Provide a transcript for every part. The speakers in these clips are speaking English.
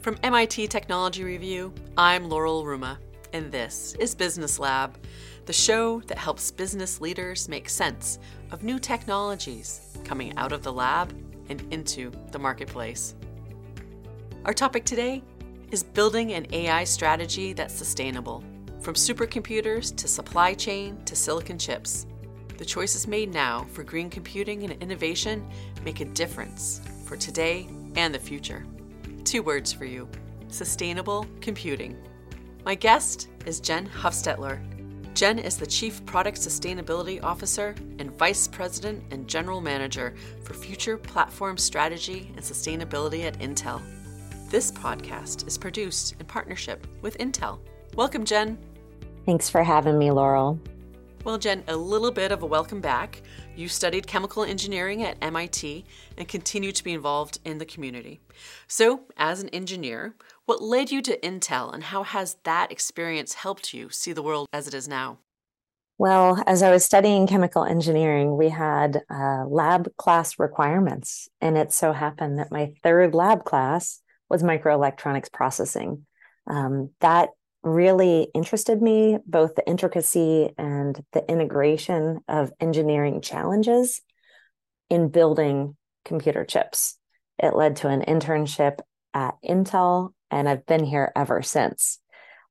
From MIT Technology Review, I'm Laurel Ruma, and this is Business Lab, the show that helps business leaders make sense of new technologies coming out of the lab and into the marketplace. Our topic today is building an AI strategy that's sustainable, from supercomputers to supply chain to silicon chips. The choices made now for green computing and innovation make a difference for today and the future. Two words for you sustainable computing. My guest is Jen Huffstetler. Jen is the Chief Product Sustainability Officer and Vice President and General Manager for Future Platform Strategy and Sustainability at Intel. This podcast is produced in partnership with Intel. Welcome, Jen. Thanks for having me, Laurel. Well, Jen, a little bit of a welcome back. You studied chemical engineering at MIT and continue to be involved in the community. So, as an engineer, what led you to Intel and how has that experience helped you see the world as it is now? Well, as I was studying chemical engineering, we had uh, lab class requirements. And it so happened that my third lab class was microelectronics processing. Um, that really interested me, both the intricacy and the integration of engineering challenges in building computer chips. It led to an internship at Intel, and I've been here ever since.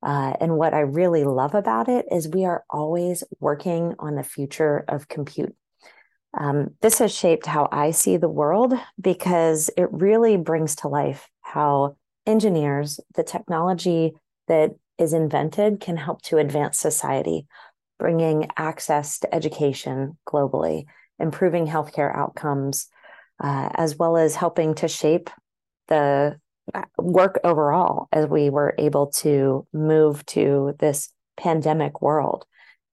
Uh, and what I really love about it is we are always working on the future of compute. Um, this has shaped how I see the world because it really brings to life how engineers, the technology that is invented, can help to advance society, bringing access to education globally, improving healthcare outcomes, uh, as well as helping to shape the uh, work overall as we were able to move to this pandemic world.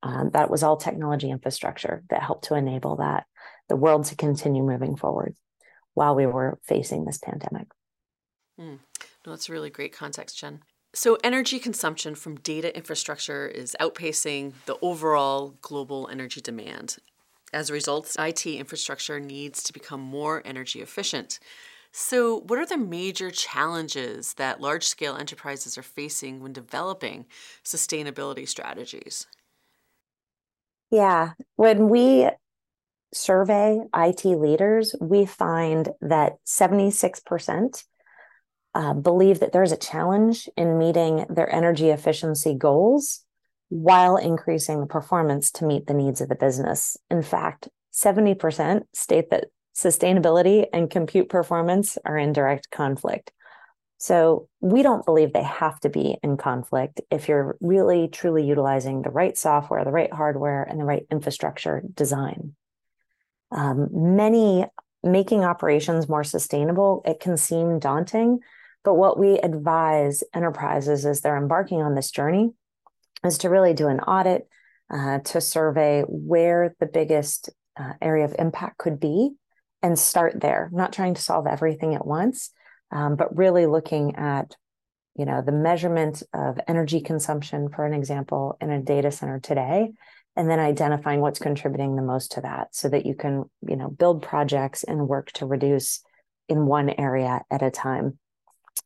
Um, that was all technology infrastructure that helped to enable that, the world to continue moving forward while we were facing this pandemic. Mm. No, that's a really great context, Jen. So, energy consumption from data infrastructure is outpacing the overall global energy demand. As a result, IT infrastructure needs to become more energy efficient. So, what are the major challenges that large scale enterprises are facing when developing sustainability strategies? Yeah, when we survey IT leaders, we find that 76% uh, believe that there's a challenge in meeting their energy efficiency goals while increasing the performance to meet the needs of the business. In fact, 70% state that sustainability and compute performance are in direct conflict. So we don't believe they have to be in conflict if you're really truly utilizing the right software, the right hardware, and the right infrastructure design. Um, many making operations more sustainable, it can seem daunting, but what we advise enterprises as they're embarking on this journey is to really do an audit, uh, to survey where the biggest uh, area of impact could be and start there, not trying to solve everything at once, um, but really looking at you know the measurement of energy consumption for an example in a data center today and then identifying what's contributing the most to that so that you can you know build projects and work to reduce in one area at a time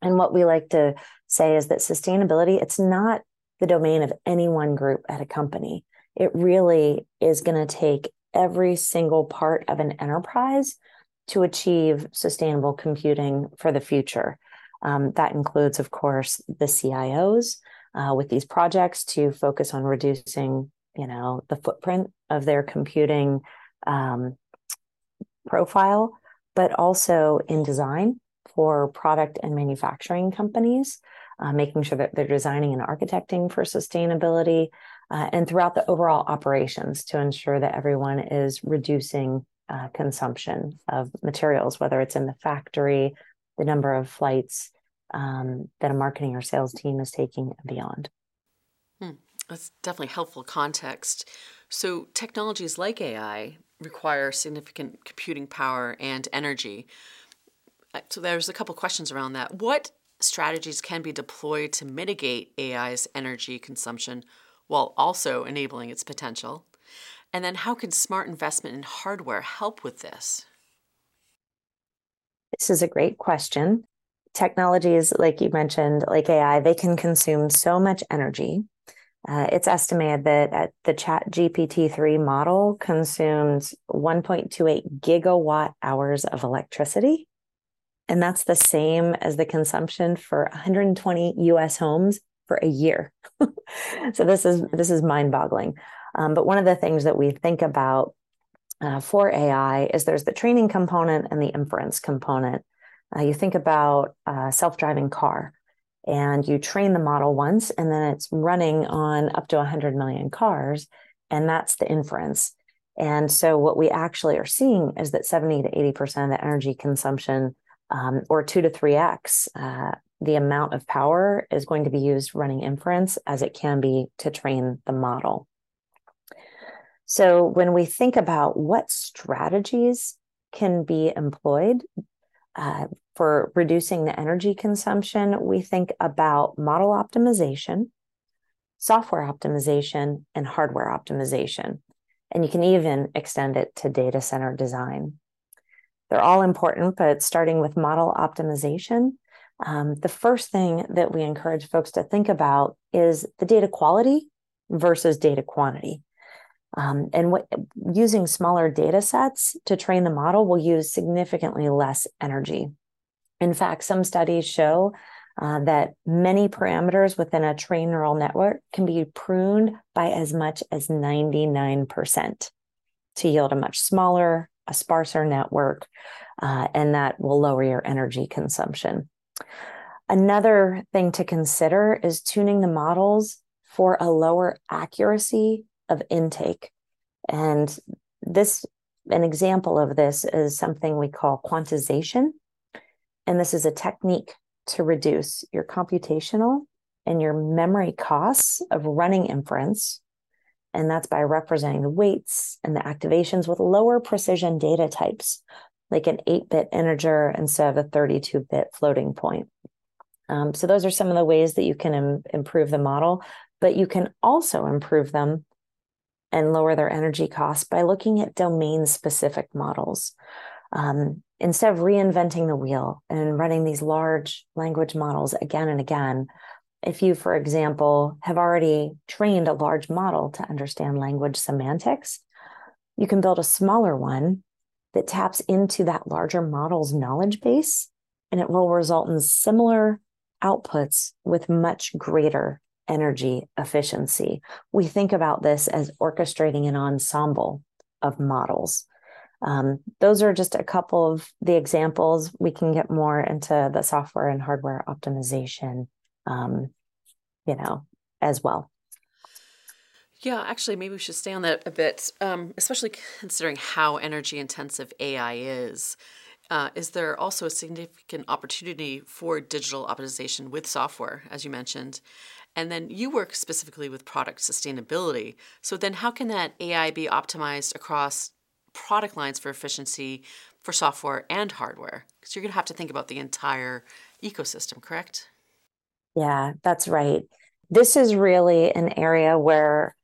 and what we like to say is that sustainability, it's not the domain of any one group at a company. It really is going to take every single part of an enterprise to achieve sustainable computing for the future. Um, that includes, of course, the CIOs uh, with these projects to focus on reducing, you know, the footprint of their computing um, profile, but also in design for product and manufacturing companies, uh, making sure that they're designing and architecting for sustainability, uh, and throughout the overall operations to ensure that everyone is reducing uh, consumption of materials, whether it's in the factory, the number of flights um, that a marketing or sales team is taking and beyond. Hmm. That's definitely helpful context. So, technologies like AI require significant computing power and energy. Uh, so there's a couple questions around that. What strategies can be deployed to mitigate AI's energy consumption while also enabling its potential? And then how can smart investment in hardware help with this? This is a great question. technologies, like you mentioned, like AI, they can consume so much energy. Uh, it's estimated that at the Chat GPT 3 model consumes 1.28 gigawatt hours of electricity. And that's the same as the consumption for 120 US homes for a year. so this is this is mind-boggling. Um, but one of the things that we think about uh, for AI is there's the training component and the inference component. Uh, you think about a self-driving car, and you train the model once, and then it's running on up to 100 million cars, and that's the inference. And so what we actually are seeing is that 70 to 80% of the energy consumption, um, or two to three x, uh, the amount of power is going to be used running inference as it can be to train the model. So when we think about what strategies can be employed uh, for reducing the energy consumption, we think about model optimization, software optimization, and hardware optimization. And you can even extend it to data center design. They're all important, but starting with model optimization, um, the first thing that we encourage folks to think about is the data quality versus data quantity. Um, and what using smaller data sets to train the model will use significantly less energy. In fact, some studies show uh, that many parameters within a trained neural network can be pruned by as much as 99% to yield a much smaller, a sparser network, uh, and that will lower your energy consumption. Another thing to consider is tuning the models for a lower accuracy of intake. And this, an example of this is something we call quantization. And this is a technique to reduce your computational and your memory costs of running inference. And that's by representing the weights and the activations with lower precision data types, like an 8 bit integer instead of a 32 bit floating point. Um, so, those are some of the ways that you can Im- improve the model, but you can also improve them and lower their energy costs by looking at domain specific models. Um, instead of reinventing the wheel and running these large language models again and again, if you, for example, have already trained a large model to understand language semantics, you can build a smaller one that taps into that larger model's knowledge base, and it will result in similar outputs with much greater energy efficiency. We think about this as orchestrating an ensemble of models. Um, those are just a couple of the examples. We can get more into the software and hardware optimization, um, you know, as well. Yeah, actually, maybe we should stay on that a bit, um, especially considering how energy intensive AI is. Uh, is there also a significant opportunity for digital optimization with software, as you mentioned? And then you work specifically with product sustainability. So then, how can that AI be optimized across product lines for efficiency for software and hardware? Because you're going to have to think about the entire ecosystem, correct? Yeah, that's right. This is really an area where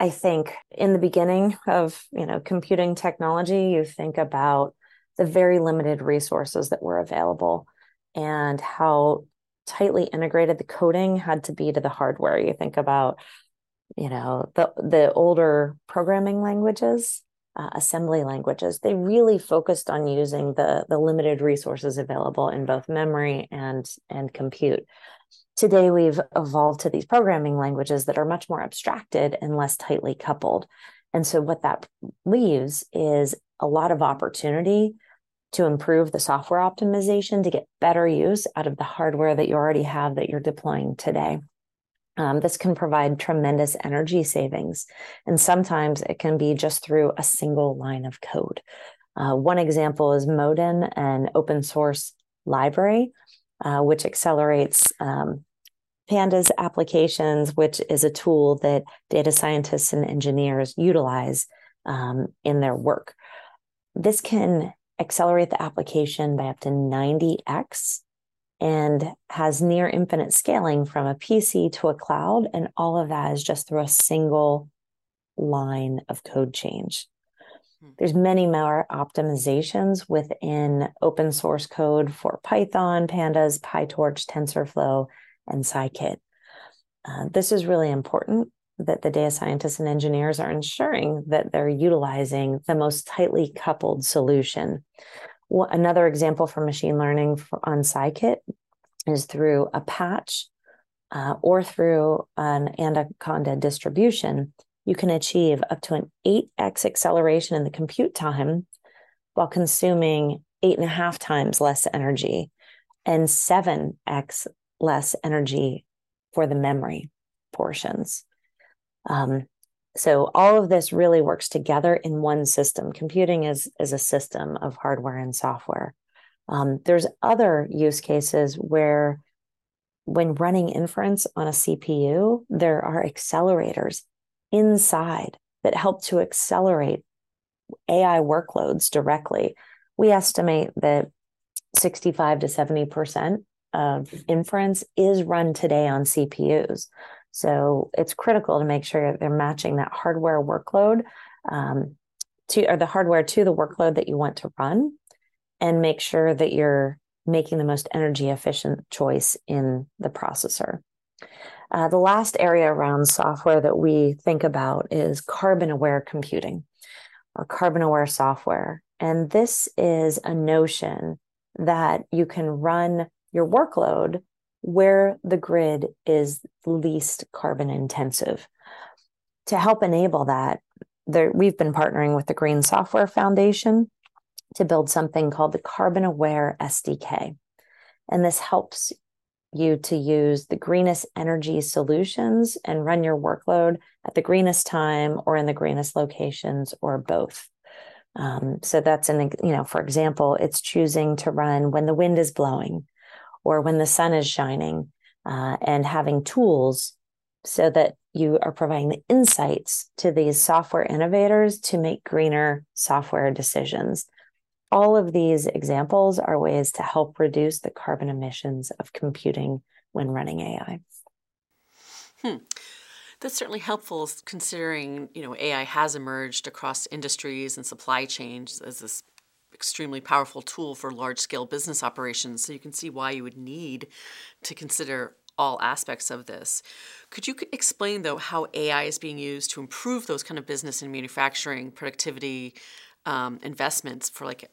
I think in the beginning of, you know, computing technology, you think about the very limited resources that were available and how tightly integrated the coding had to be to the hardware. You think about, you know, the the older programming languages, uh, assembly languages. They really focused on using the the limited resources available in both memory and and compute. Today, we've evolved to these programming languages that are much more abstracted and less tightly coupled. And so, what that leaves is a lot of opportunity to improve the software optimization to get better use out of the hardware that you already have that you're deploying today. Um, this can provide tremendous energy savings. And sometimes it can be just through a single line of code. Uh, one example is Modin, an open source library, uh, which accelerates um, Pandas applications, which is a tool that data scientists and engineers utilize um, in their work. This can accelerate the application by up to 90x and has near infinite scaling from a PC to a cloud. And all of that is just through a single line of code change. Hmm. There's many more optimizations within open source code for Python, Pandas, PyTorch, TensorFlow, and Scikit. Uh, this is really important that the data scientists and engineers are ensuring that they're utilizing the most tightly coupled solution. Well, another example for machine learning for, on Scikit is through a patch uh, or through an Anaconda distribution you can achieve up to an 8x acceleration in the compute time while consuming eight and a half times less energy and 7x less energy for the memory portions. Um, so all of this really works together in one system. Computing is, is a system of hardware and software. Um, there's other use cases where when running inference on a CPU, there are accelerators inside that help to accelerate AI workloads directly. We estimate that 65 to 70% of inference is run today on CPUs. So it's critical to make sure that they're matching that hardware workload um, to, or the hardware to the workload that you want to run, and make sure that you're making the most energy efficient choice in the processor. Uh, the last area around software that we think about is carbon aware computing or carbon aware software. And this is a notion that you can run your workload where the grid is least carbon intensive. To help enable that, there, we've been partnering with the Green Software Foundation to build something called the Carbon Aware SDK. And this helps you to use the greenest energy solutions and run your workload at the greenest time or in the greenest locations or both. Um, so that's an, you know, for example, it's choosing to run when the wind is blowing or when the sun is shining uh, and having tools so that you are providing the insights to these software innovators to make greener software decisions. All of these examples are ways to help reduce the carbon emissions of computing when running AI. Hmm. That's certainly helpful considering, you know, AI has emerged across industries and supply chains as this extremely powerful tool for large scale business operations. So you can see why you would need to consider all aspects of this. Could you explain, though, how AI is being used to improve those kind of business and manufacturing productivity um, investments for like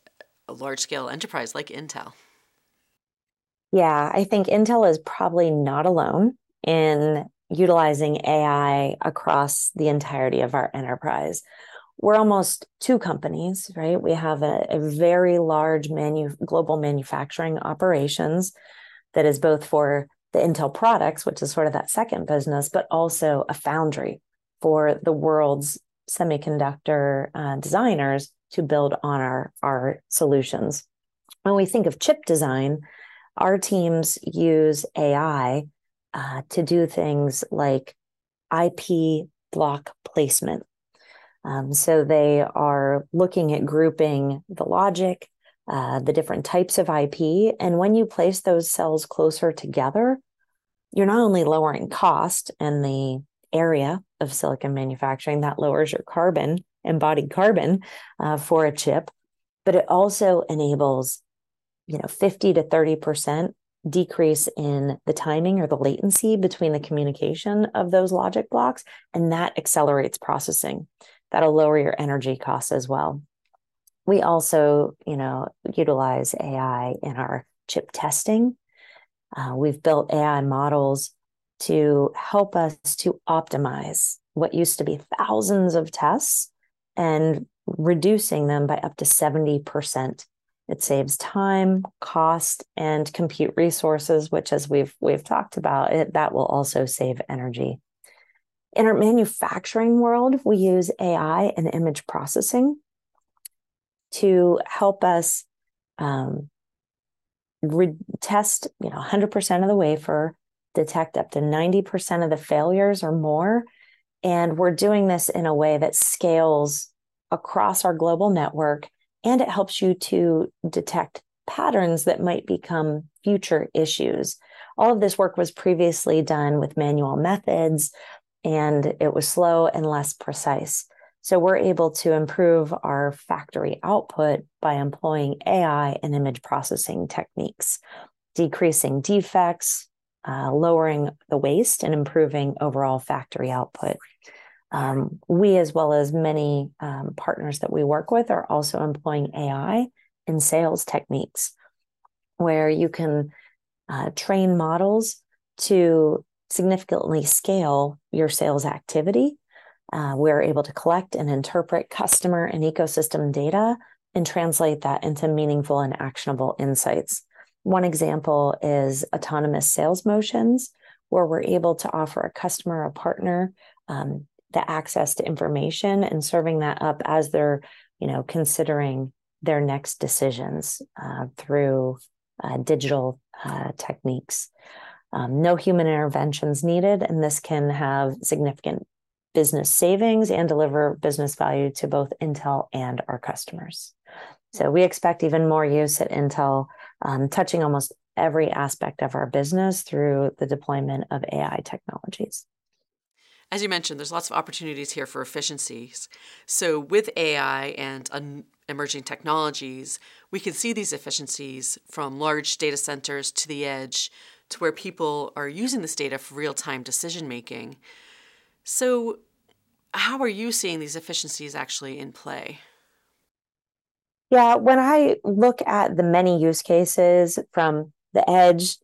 a large scale enterprise like Intel? Yeah, I think Intel is probably not alone in utilizing AI across the entirety of our enterprise. We're almost two companies, right? We have a, a very large manu- global manufacturing operations that is both for the Intel products, which is sort of that second business, but also a foundry for the world's semiconductor uh, designers to build on our, our solutions. When we think of chip design, our teams use AI uh, to do things like IP block placement. Um, so they are looking at grouping the logic, uh, the different types of IP. And when you place those cells closer together, you're not only lowering cost and the area of silicon manufacturing, that lowers your carbon embodied carbon uh, for a chip, but it also enables, you know, 50 to 30% decrease in the timing or the latency between the communication of those logic blocks. And that accelerates processing. That'll lower your energy costs as well. We also, you know, utilize AI in our chip testing. Uh, we've built AI models to help us to optimize what used to be thousands of tests and reducing them by up to 70%. It saves time, cost, and compute resources, which as we've we've talked about, it that will also save energy. In our manufacturing world, we use AI and image processing to help us um, re- test, you know, 100% of the wafer, detect up to 90% of the failures or more, and we're doing this in a way that scales across our global network and it helps you to detect patterns that might become future issues. All of this work was previously done with manual methods and it was slow and less precise. So we're able to improve our factory output by employing AI and image processing techniques, decreasing defects, uh, lowering the waste, and improving overall factory output. Um, we, as well as many um, partners that we work with, are also employing AI in sales techniques where you can uh, train models to significantly scale your sales activity. Uh, we're able to collect and interpret customer and ecosystem data and translate that into meaningful and actionable insights. One example is autonomous sales motions, where we're able to offer a customer or partner um, the access to information and serving that up as they're, you know, considering their next decisions uh, through uh, digital uh, techniques. Um, no human interventions needed, and this can have significant business savings and deliver business value to both Intel and our customers. So we expect even more use at Intel, um, touching almost every aspect of our business through the deployment of AI technologies. As you mentioned, there's lots of opportunities here for efficiencies. So, with AI and un- emerging technologies, we can see these efficiencies from large data centers to the edge to where people are using this data for real time decision making. So, how are you seeing these efficiencies actually in play? Yeah, when I look at the many use cases from the edge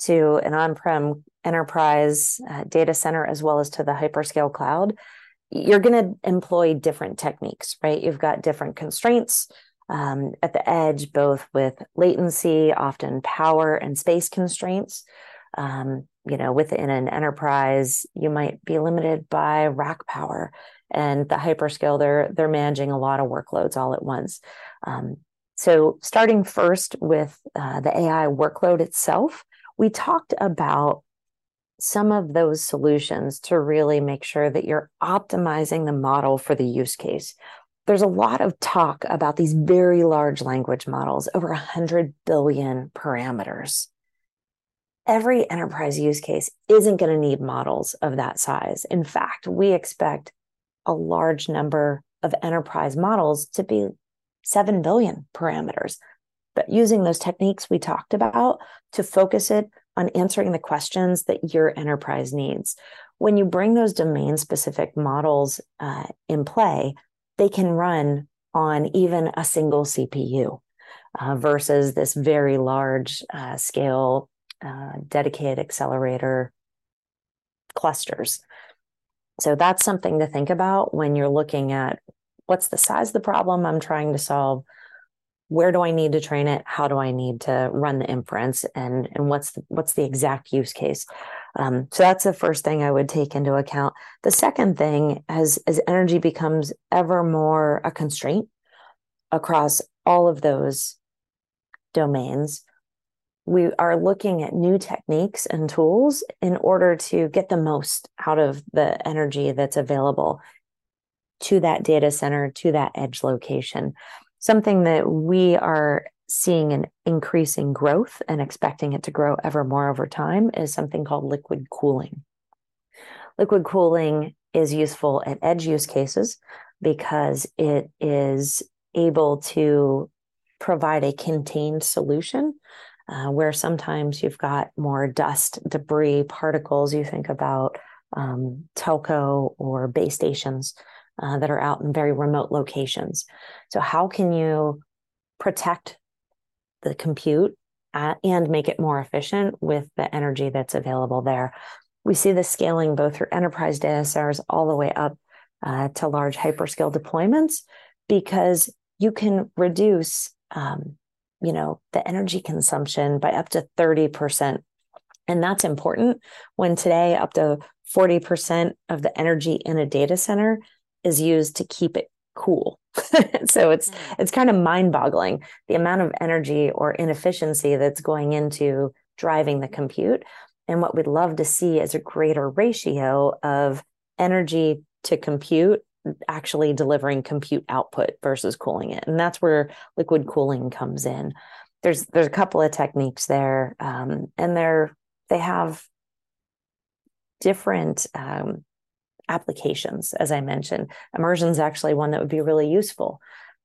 to an on prem enterprise uh, data center as well as to the hyperscale cloud, you're going to employ different techniques, right? You've got different constraints um, at the edge, both with latency, often power and space constraints. Um, you know, within an enterprise, you might be limited by rack power, and the hyperscale they're they're managing a lot of workloads all at once. Um, so, starting first with uh, the AI workload itself, we talked about some of those solutions to really make sure that you're optimizing the model for the use case. There's a lot of talk about these very large language models, over 100 billion parameters. Every enterprise use case isn't going to need models of that size. In fact, we expect a large number of enterprise models to be 7 billion parameters. But using those techniques we talked about to focus it on answering the questions that your enterprise needs. When you bring those domain specific models uh, in play, they can run on even a single CPU uh, versus this very large uh, scale uh, dedicated accelerator clusters. So that's something to think about when you're looking at what's the size of the problem I'm trying to solve where do I need to train it? How do I need to run the inference? And and what's the, what's the exact use case? Um, so that's the first thing I would take into account. The second thing, as as energy becomes ever more a constraint across all of those domains, we are looking at new techniques and tools in order to get the most out of the energy that's available to that data center, to that edge location something that we are seeing an increasing growth and expecting it to grow ever more over time is something called liquid cooling. Liquid cooling is useful at edge use cases because it is able to provide a contained solution uh, where sometimes you've got more dust, debris, particles. You think about um, telco or base stations uh, that are out in very remote locations. So, how can you protect the compute at, and make it more efficient with the energy that's available there? We see this scaling both through enterprise centers all the way up uh, to large hyperscale deployments because you can reduce um, you know the energy consumption by up to 30% and that's important when today up to 40% of the energy in a data center is used to keep it cool. so it's mm-hmm. it's kind of mind-boggling the amount of energy or inefficiency that's going into driving the compute. And what we'd love to see is a greater ratio of energy to compute actually delivering compute output versus cooling it. And that's where liquid cooling comes in. There's there's a couple of techniques there, um, and they're they have different um, applications, as I mentioned. Immersion is actually one that would be really useful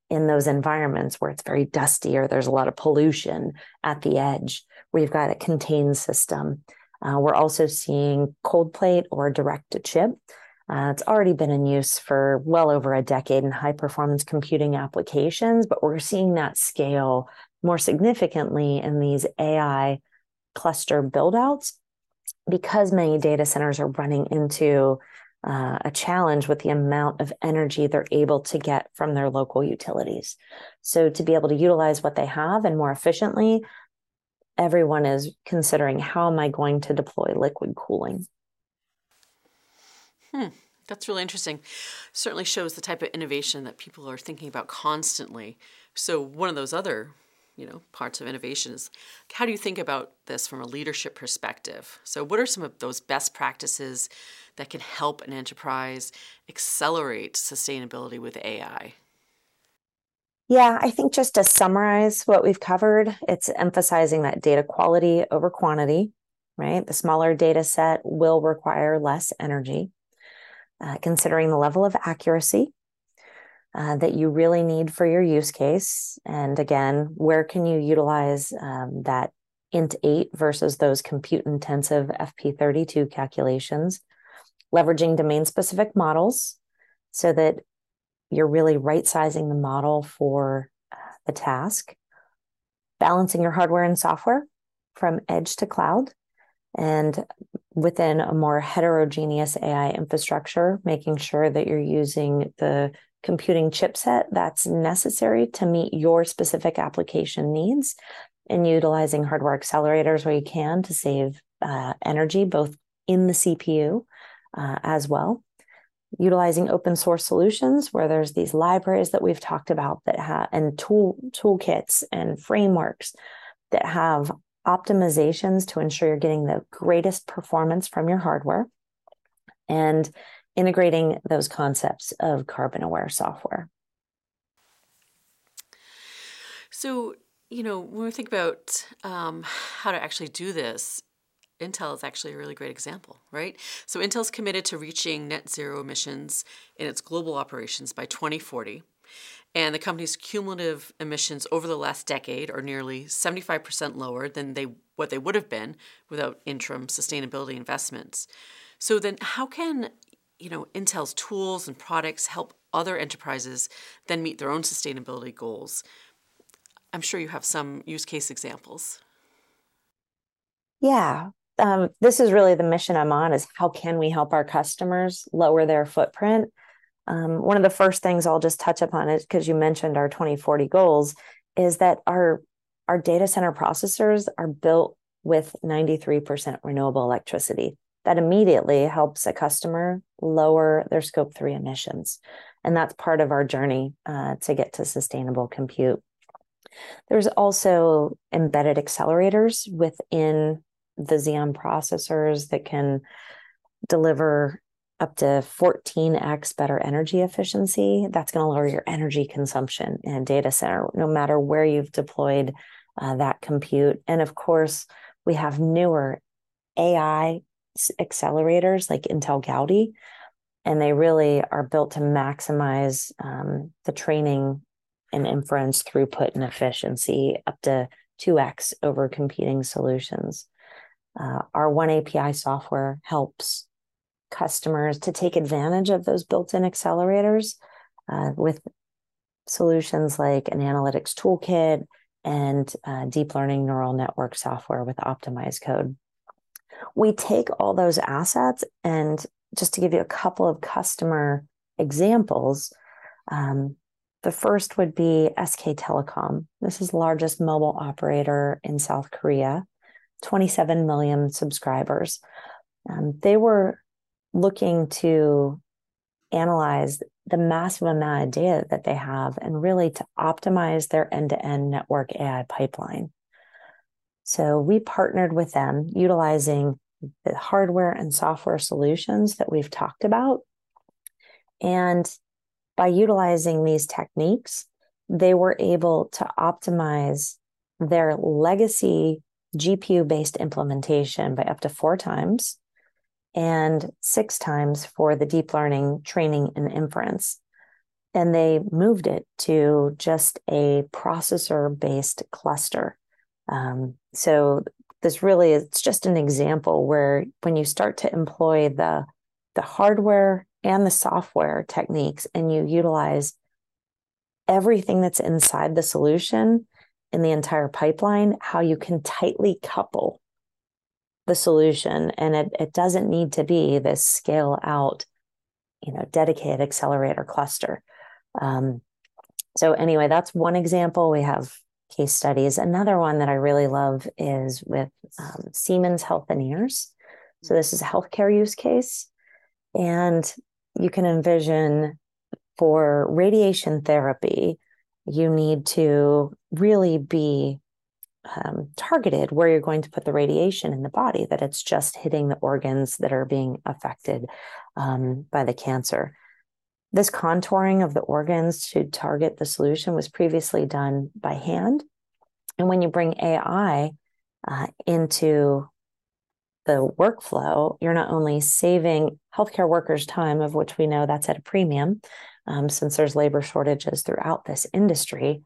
in those environments where it's very dusty or there's a lot of pollution at the edge, where you've got a contained system. Uh, we're also seeing cold plate or direct to chip. Uh, it's already been in use for well over a decade in high performance computing applications, but we're seeing that scale more significantly in these AI cluster buildouts because many data centers are running into uh, a challenge with the amount of energy they're able to get from their local utilities. So, to be able to utilize what they have and more efficiently, everyone is considering how am I going to deploy liquid cooling? Hmm. That's really interesting. Certainly shows the type of innovation that people are thinking about constantly. So, one of those other you know parts of innovation is how do you think about this from a leadership perspective so what are some of those best practices that can help an enterprise accelerate sustainability with ai yeah, I think just to summarize what we've covered, it's emphasizing that data quality over quantity, right? The smaller data set will require less energy. Uh, considering the level of accuracy uh, that you really need for your use case. And again, where can you utilize um, that int 8 versus those compute intensive FP32 calculations? Leveraging domain specific models so that you're really right sizing the model for uh, the task. Balancing your hardware and software from edge to cloud. And within a more heterogeneous AI infrastructure, making sure that you're using the computing chipset that's necessary to meet your specific application needs and utilizing hardware accelerators where you can to save uh, energy both in the CPU uh, as well. Utilizing open source solutions where there's these libraries that we've talked about that have and tool toolkits and frameworks that have optimizations to ensure you're getting the greatest performance from your hardware. And integrating those concepts of carbon aware software. So, you know, when we think about um, how to actually do this, Intel is actually a really great example, right? So, Intel's committed to reaching net zero emissions in its global operations by 2040. And the company's cumulative emissions over the last decade are nearly 75% lower than they what they would have been without interim sustainability investments. So then how can you know, Intel's tools and products help other enterprises then meet their own sustainability goals. I'm sure you have some use case examples. Yeah. Um, this is really the mission I'm on is how can we help our customers lower their footprint? Um, one of the first things I'll just touch upon is because you mentioned our 2040 goals is that our our data center processors are built with 93% renewable electricity that immediately helps a customer lower their scope 3 emissions and that's part of our journey uh, to get to sustainable compute there's also embedded accelerators within the xeon processors that can deliver up to 14x better energy efficiency that's going to lower your energy consumption in a data center no matter where you've deployed uh, that compute and of course we have newer ai accelerators like Intel Gaudi, and they really are built to maximize um, the training and inference throughput and efficiency up to 2x over competing solutions. Uh, our One API software helps customers to take advantage of those built in accelerators uh, with solutions like an analytics toolkit and uh, deep learning neural network software with optimized code. We take all those assets and just to give you a couple of customer examples um, the first would be sk telecom. This is the largest mobile operator in south korea 27 million subscribers um, they were looking to analyze the massive amount of data that they have and really to optimize their end-to-end network ai pipeline so we partnered with them utilizing the hardware and software solutions that we've talked about. And by utilizing these techniques, they were able to optimize their legacy GPU based implementation by up to four times and six times for the deep learning training and inference. And they moved it to just a processor based cluster. Um, so this really is just an example where when you start to employ the the hardware and the software techniques and you utilize everything that's inside the solution in the entire pipeline how you can tightly couple the solution. And it, it doesn't need to be this scale out you know dedicated accelerator cluster. Um, so anyway that's one example. We have case studies. Another one that i really love is with um, siemens Healthineers. So this is a healthcare use case. And you can envision for radiation therapy you need to really be um, targeted where you're going to put the radiation in the body, that it's just hitting the organs that are being affected um, by the cancer. This contouring of the organs to target the solution was previously done by hand. And when you bring AI uh, into the workflow, you're not only saving healthcare workers time, of which we know that's at a premium, um, since there's labor shortages throughout this industry,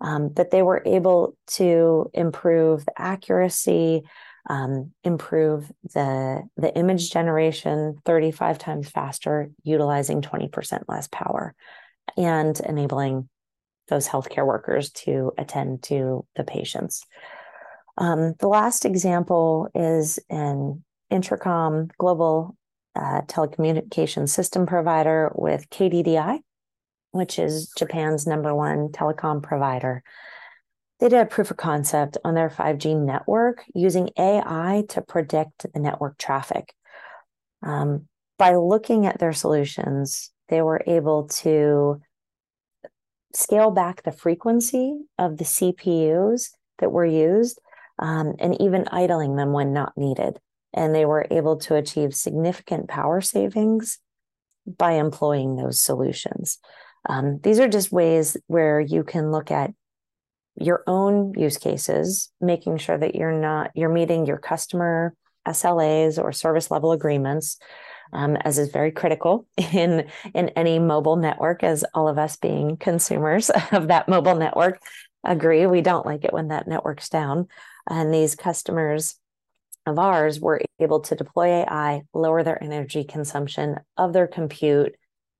um, but they were able to improve the accuracy, um, improve the the image generation 35 times faster, utilizing 20% less power, and enabling those healthcare workers to attend to the patients. Um, the last example is an Intercom global uh, telecommunication system provider with KDDI which is Japan's number one telecom provider. They did a proof of concept on their 5G network using AI to predict the network traffic. Um, by looking at their solutions, they were able to scale back the frequency of the CPUs that were used um, and even idling them when not needed. And they were able to achieve significant power savings by employing those solutions. Um, these are just ways where you can look at your own use cases, making sure that you're not you're meeting your customer SLAs or service level agreements, um, as is very critical in in any mobile network. As all of us being consumers of that mobile network agree, we don't like it when that network's down, and these customers of ours were able to deploy AI, lower their energy consumption of their compute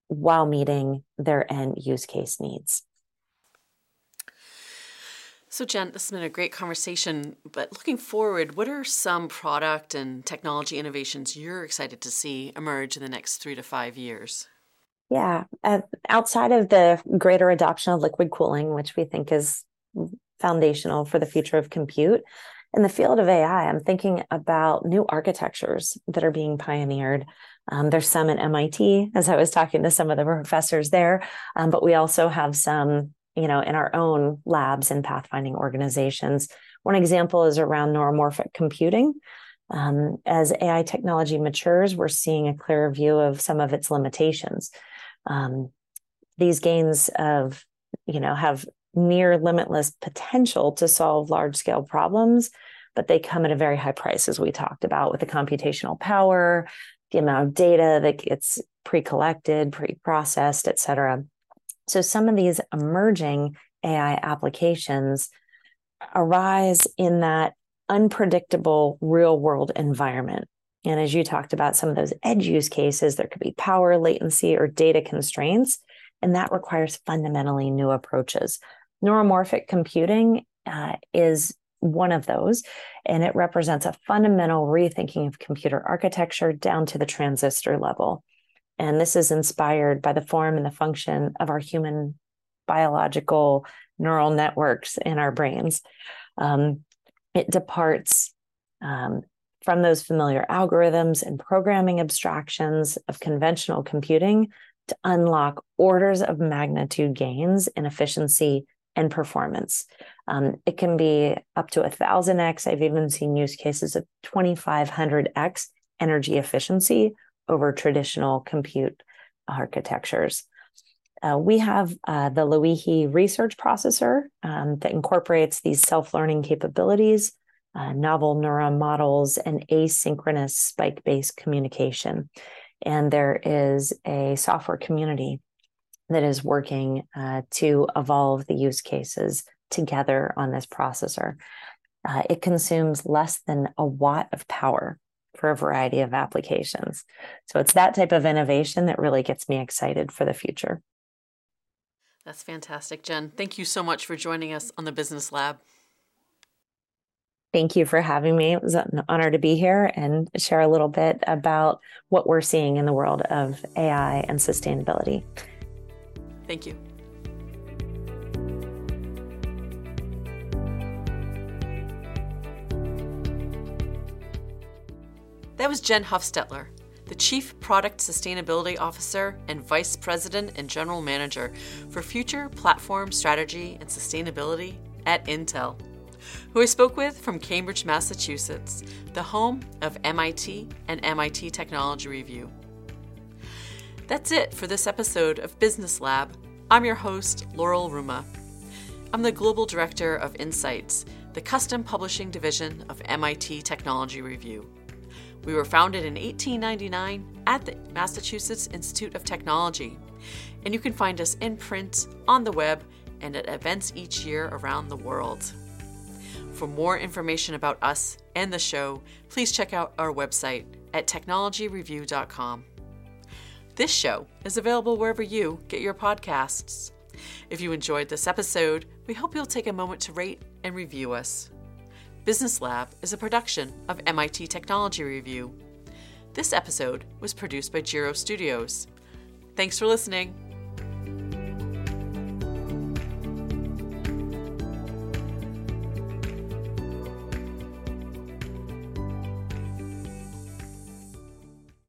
while meeting their end use case needs. So, Jen, this has been a great conversation. But looking forward, what are some product and technology innovations you're excited to see emerge in the next three to five years? Yeah, uh, outside of the greater adoption of liquid cooling, which we think is foundational for the future of compute, in the field of AI, I'm thinking about new architectures that are being pioneered. Um, there's some at MIT, as I was talking to some of the professors there, um, but we also have some, you know, in our own labs and pathfinding organizations. One example is around neuromorphic computing. Um, as AI technology matures, we're seeing a clearer view of some of its limitations. Um, these gains of, you know, have near limitless potential to solve large scale problems, but they come at a very high price, as we talked about with the computational power, the amount of data that gets pre-collected, pre-processed, et cetera. So some of these emerging AI applications arise in that unpredictable real world environment. And as you talked about some of those edge use cases, there could be power latency or data constraints, and that requires fundamentally new approaches. Neuromorphic computing uh, is one of those, and it represents a fundamental rethinking of computer architecture down to the transistor level. And this is inspired by the form and the function of our human biological neural networks in our brains. Um, it departs um, from those familiar algorithms and programming abstractions of conventional computing to unlock orders of magnitude gains in efficiency and performance. Um, it can be up to a thousand X. I've even seen use cases of 2,500X energy efficiency over traditional compute architectures. Uh, we have uh, the Loihi research processor um, that incorporates these self learning capabilities uh, novel neuron models, and asynchronous spike based communication. And there is a software community that is working uh, to evolve the use cases together on this processor. Uh, it consumes less than a watt of power for a variety of applications. So it's that type of innovation that really gets me excited for the future. That's fantastic, Jen. Thank you so much for joining us on the Business Lab. Thank you for having me. It was an honor to be here and share a little bit about what we're seeing in the world of AI and sustainability. Thank you. That was Jen Huffstetler, the Chief Product Sustainability Officer and Vice President and General Manager for Future Platform Strategy and Sustainability at Intel, who I spoke with from Cambridge, Massachusetts, the home of MIT and MIT Technology Review. That's it for this episode of Business Lab. I'm your host, Laurel Ruma. I'm the Global Director of Insights, the custom publishing division of MIT Technology Review. We were founded in 1899 at the Massachusetts Institute of Technology, and you can find us in print, on the web, and at events each year around the world. For more information about us and the show, please check out our website at technologyreview.com. This show is available wherever you get your podcasts. If you enjoyed this episode, we hope you'll take a moment to rate and review us. Business Lab is a production of MIT Technology Review. This episode was produced by Giro Studios. Thanks for listening.